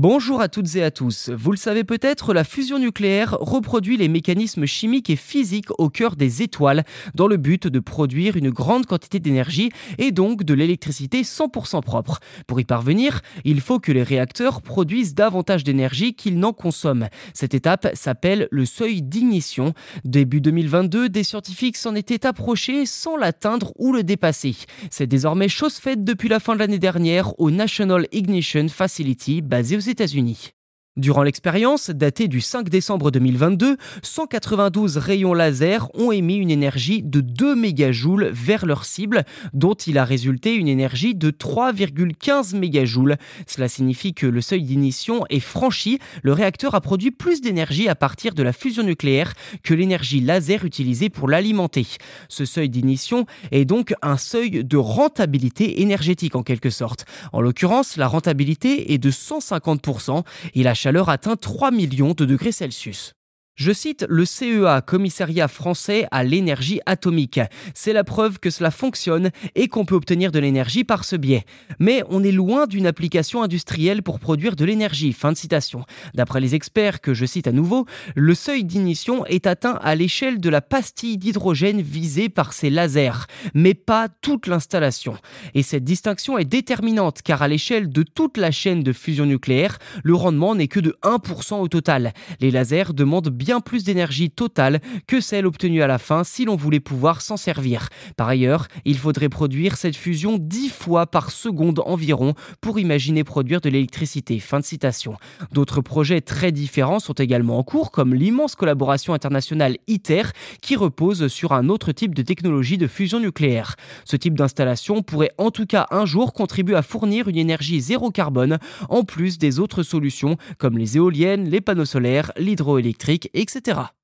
Bonjour à toutes et à tous. Vous le savez peut-être, la fusion nucléaire reproduit les mécanismes chimiques et physiques au cœur des étoiles dans le but de produire une grande quantité d'énergie et donc de l'électricité 100% propre. Pour y parvenir, il faut que les réacteurs produisent davantage d'énergie qu'ils n'en consomment. Cette étape s'appelle le seuil d'ignition. Début 2022, des scientifiques s'en étaient approchés sans l'atteindre ou le dépasser. C'est désormais chose faite depuis la fin de l'année dernière au National Ignition Facility basé aux États-Unis. Durant l'expérience, datée du 5 décembre 2022, 192 rayons laser ont émis une énergie de 2 mégajoules vers leur cible, dont il a résulté une énergie de 3,15 mégajoules. Cela signifie que le seuil d'ignition est franchi, le réacteur a produit plus d'énergie à partir de la fusion nucléaire que l'énergie laser utilisée pour l'alimenter. Ce seuil d'ignition est donc un seuil de rentabilité énergétique en quelque sorte. En l'occurrence, la rentabilité est de 150% et la chaleur atteint 3 millions de degrés Celsius. Je cite le CEA, Commissariat français à l'énergie atomique. C'est la preuve que cela fonctionne et qu'on peut obtenir de l'énergie par ce biais. Mais on est loin d'une application industrielle pour produire de l'énergie. Fin de citation. D'après les experts que je cite à nouveau, le seuil d'ignition est atteint à l'échelle de la pastille d'hydrogène visée par ces lasers, mais pas toute l'installation. Et cette distinction est déterminante car à l'échelle de toute la chaîne de fusion nucléaire, le rendement n'est que de 1% au total. Les lasers demandent bien plus d'énergie totale que celle obtenue à la fin si l'on voulait pouvoir s'en servir. Par ailleurs, il faudrait produire cette fusion 10 fois par seconde environ pour imaginer produire de l'électricité. Fin de citation. D'autres projets très différents sont également en cours, comme l'immense collaboration internationale ITER, qui repose sur un autre type de technologie de fusion nucléaire. Ce type d'installation pourrait en tout cas un jour contribuer à fournir une énergie zéro carbone, en plus des autres solutions comme les éoliennes, les panneaux solaires, l'hydroélectrique etc.